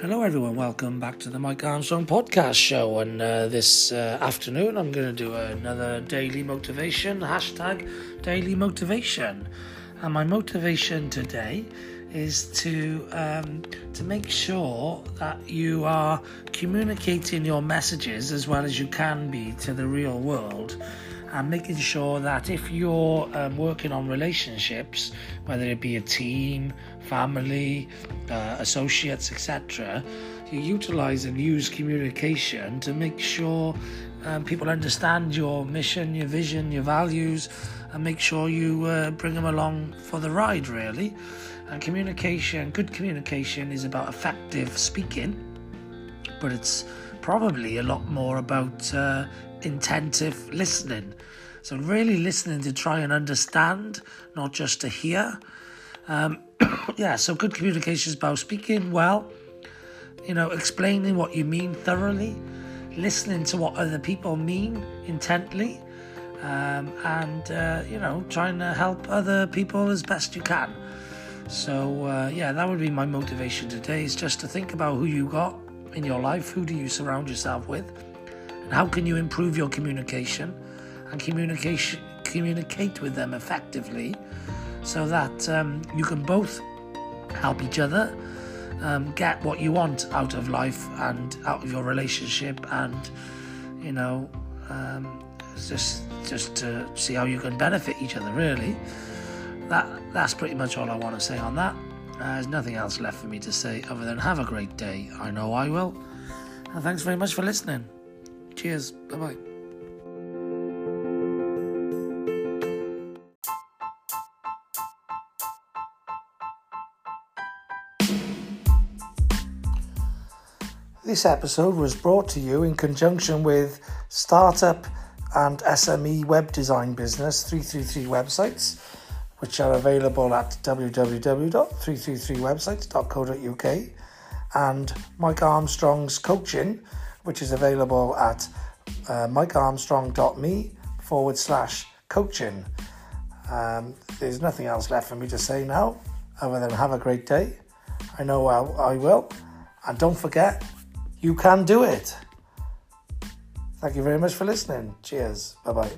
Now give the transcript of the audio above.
Hello, everyone. Welcome back to the Mike Armstrong podcast show. And uh, this uh, afternoon, I'm going to do another daily motivation hashtag daily motivation. And my motivation today is to um, to make sure that you are communicating your messages as well as you can be to the real world and making sure that if you're um, working on relationships, whether it be a team, family, uh, associates, etc., you utilize and use communication to make sure um, people understand your mission, your vision, your values, and make sure you uh, bring them along for the ride, really. And communication, good communication, is about effective speaking, but it's probably a lot more about uh, listening. So, really listening to try and understand, not just to hear. Um, yeah, so good communication is about speaking well, you know, explaining what you mean thoroughly, listening to what other people mean intently, um, and, uh, you know, trying to help other people as best you can. So, uh, yeah, that would be my motivation today is just to think about who you got in your life, who do you surround yourself with and how can you improve your communication and communication communicate with them effectively so that um, you can both help each other um, get what you want out of life and out of your relationship and you know um, just just to see how you can benefit each other really. That that's pretty much all I want to say on that. Uh, there's nothing else left for me to say other than have a great day. I know I will. And thanks very much for listening. Cheers. Bye bye. This episode was brought to you in conjunction with Startup and SME Web Design Business 333 websites, which are available at www.333websites.co.uk, and Mike Armstrong's Coaching which is available at uh, mikearmstrong.me forward slash coaching. Um, there's nothing else left for me to say now other than have a great day. I know I, I will. And don't forget, you can do it. Thank you very much for listening. Cheers. Bye bye.